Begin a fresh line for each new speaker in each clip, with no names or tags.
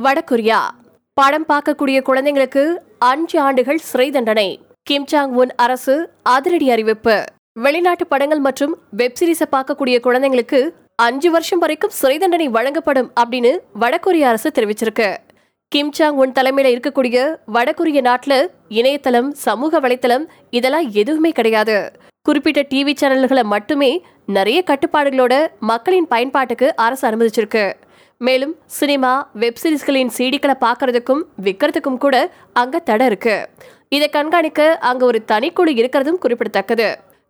வடகொரியா. படம் பார்க்கக்கூடிய குழந்தைங்களுக்கு அஞ்சு ஆண்டுகள் சிறை தண்டனை. கிம் உன் அரசு அதிரடி அறிவிப்பு. வெளிநாட்டு படங்கள் மற்றும் வெப் சீரிஸை பார்க்கக்கூடிய குழந்தைங்களுக்கு அஞ்சு வருஷம் வரைக்கும் சிறை தண்டனை வழங்கப்படும் அப்படின்னு வடகொரிய அரசு தெரிவிச்சிருக்கு. கிம் ஜாங் உன் தலைமையில இருக்கக்கூடிய வடகொரிய நாட்டில் இணையதளம் சமூக வலைத்தளம் இதெல்லாம் எதுவுமே கிடையாது. குறிப்பிட்ட டிவி சேனல்களை மட்டுமே நிறைய கட்டுப்பாடுகளோட மக்களின் பயன்பாட்டுக்கு அரசு அனுமதிச்சிருக்கு. மேலும் சினிமா வெப் சீரிஸ்களின் சீடிக்களை பார்க்கறதுக்கும் விற்கிறதுக்கும் கூட அங்கே தடை இருக்கு. இதை கண்காணிக்க அங்கே ஒரு தனிக்குழு இருக்கிறதும் குறிப்பிடத்தக்கது.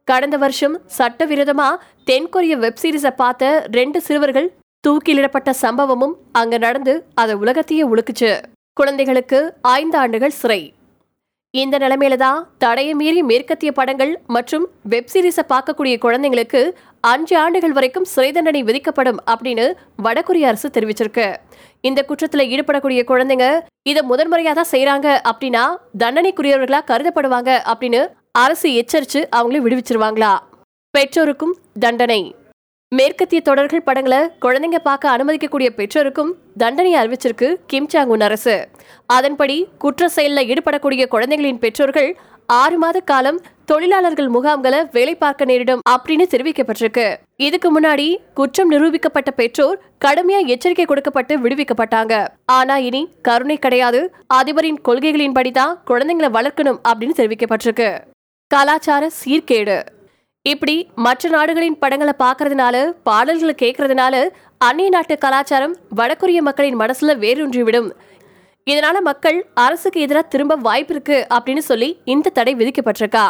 கடந்த வருஷம் சட்டவிரோதமா தென்கொரிய வெப் சீரிஸை பார்த்த ரெண்டு சிறுவர்கள் தூக்கிலிடப்பட்ட சம்பவமும் அங்க நடந்து அதை உலகத்தையே உழுக்குச்சு குழந்தைகளுக்கு ஐந்து ஆண்டுகள் சிறை. இந்த நிலைமையில தான் தடையை மீறி மேற்கத்திய படங்கள் மற்றும் வெப் சீரிஸை பார்க்கக்கூடிய குழந்தைங்களுக்கு அஞ்சு ஆண்டுகள் வரைக்கும் சிறை தண்டனை விதிக்கப்படும் அப்படின்னு வடகொரிய அரசு தெரிவிச்சிருக்கு. இந்த குற்றத்தில் ஈடுபடக்கூடிய குழந்தைங்க இதை முதன்முறையாக தான் செய்கிறாங்க அப்படின்னா தண்டனைக்குரியவர்களாக கருதப்படுவாங்க அப்படின்னு அரசு எச்சரித்து அவங்களே விடுவிச்சிருவாங்களா. பெற்றோருக்கும் தண்டனை. மேற்கத்திய தொடர்கள் படங்களை குழந்தைங்க பார்க்க அனுமதிக்கக்கூடிய பெற்றோருக்கும் தண்டனை அறிவிச்சிருக்கு கிம் சாங் உன் அரசு. அதன்படி குற்ற செயலில் ஈடுபடக்கூடிய குழந்தைகளின் பெற்றோர்கள் ஆறு மாத காலம் தொழிலாளர்கள் முகாம்களை வேலை பார்க்க நேரிடும் அப்படின்னு தெரிவிக்கப்பட்டிருக்கு. இதுக்கு முன்னாடி குற்றம் நிரூபிக்கப்பட்ட பெற்றோர் கடுமையா எச்சரிக்கை கொடுக்கப்பட்டு விடுவிக்கப்பட்டாங்க. ஆனா இனி கருணை கிடையாது. அதிபரின் கொள்கைகளின்படிதான் குழந்தைங்களை வளர்க்கணும் அப்படின்னு தெரிவிக்கப்பட்டிருக்கு. கலாச்சார சீர்கேடு. இப்படி மற்ற நாடுகளின் படங்களை பார்க்கறதுனால பாடல்களை கேட்கறதுனால அந்நிய நாட்டு கலாச்சாரம் வடகொரிய மக்களின் மனசுல வேரூன்றிவிடும். இதனால மக்கள் அரசுக்கு எதிராக திரும்ப வாய்ப்பு இருக்கு அப்படின்னு சொல்லி இந்த தடை விதிக்கப்பட்டிருக்கா.